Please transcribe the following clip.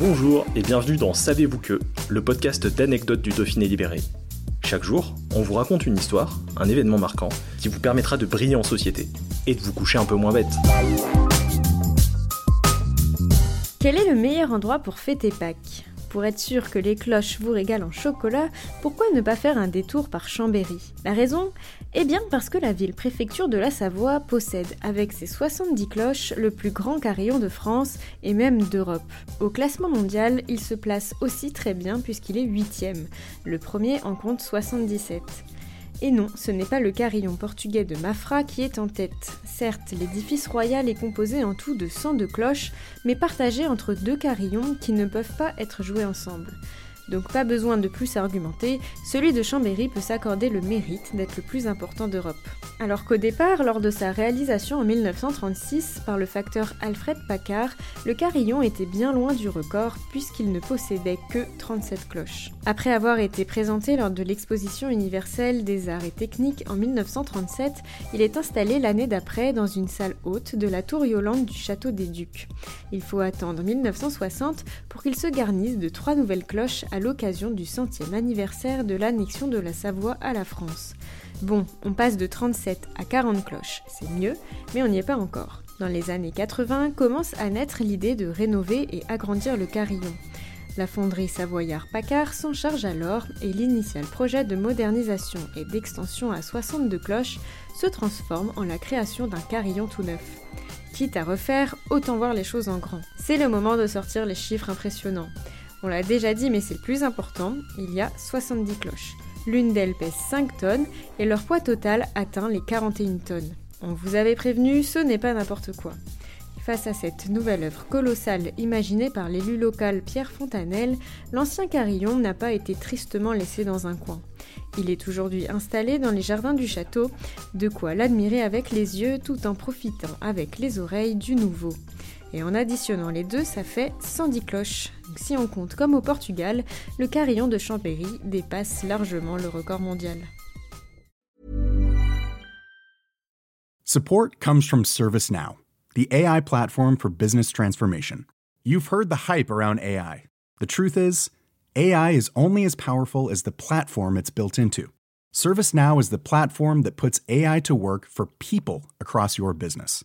Bonjour et bienvenue dans Savez-vous que, le podcast d'anecdotes du Dauphiné libéré. Chaque jour, on vous raconte une histoire, un événement marquant, qui vous permettra de briller en société et de vous coucher un peu moins bête. Quel est le meilleur endroit pour fêter Pâques? Pour être sûr que les cloches vous régalent en chocolat, pourquoi ne pas faire un détour par Chambéry? La raison? Eh bien parce que la ville-préfecture de la Savoie possède, avec ses 70 cloches, le plus grand carillon de France et même d'Europe. Au classement mondial, il se place aussi très bien puisqu'il est 8ème. Le premier en compte 77. Et non, ce n'est pas le carillon portugais de Mafra qui est en tête. Certes, l'édifice royal est composé en tout de 102 cloches, mais partagé entre deux carillons qui ne peuvent pas être joués ensemble. Donc pas besoin de plus argumenter, celui de Chambéry peut s'accorder le mérite d'être le plus important d'Europe. Alors qu'au départ, lors de sa réalisation en 1936 par le facteur Alfred Paccard, le carillon était bien loin du record puisqu'il ne possédait que 37 cloches. Après avoir été présenté lors de l'exposition universelle des arts et techniques en 1937, il est installé l'année d'après dans une salle haute de la tour Yolande du château des Ducs. Il faut attendre 1960 pour qu'il se garnisse de trois nouvelles cloches à l'occasion du centième anniversaire de l'annexion de la Savoie à la France. Bon, on passe de 37 à 40 cloches, c'est mieux, mais on n'y est pas encore. Dans les années 80 commence à naître l'idée de rénover et agrandir le carillon. La fonderie Savoyard Paccard s'en charge alors et l'initial projet de modernisation et d'extension à 62 cloches se transforme en la création d'un carillon tout neuf. Quitte à refaire, autant voir les choses en grand. C'est le moment de sortir les chiffres impressionnants. On l'a déjà dit, mais c'est le plus important, il y a 70 cloches. L'une d'elles pèse 5 tonnes et leur poids total atteint les 41 tonnes. On vous avait prévenu, ce n'est pas n'importe quoi. Face à cette nouvelle œuvre colossale imaginée par l'élu local Pierre Fontanelle, l'ancien carillon n'a pas été tristement laissé dans un coin. Il est aujourd'hui installé dans les jardins du château, de quoi l'admirer avec les yeux tout en profitant avec les oreilles du nouveau. Et en additionnant les deux, ça fait 110 cloches. Si on compte comme au Portugal, le carillon de Chambéry dépasse largement le record mondial. Support comes from ServiceNow, the AI platform for business transformation. You've heard the hype around AI. The truth is, AI is only as powerful as the platform it's built into. ServiceNow is the platform that puts AI to work for people across your business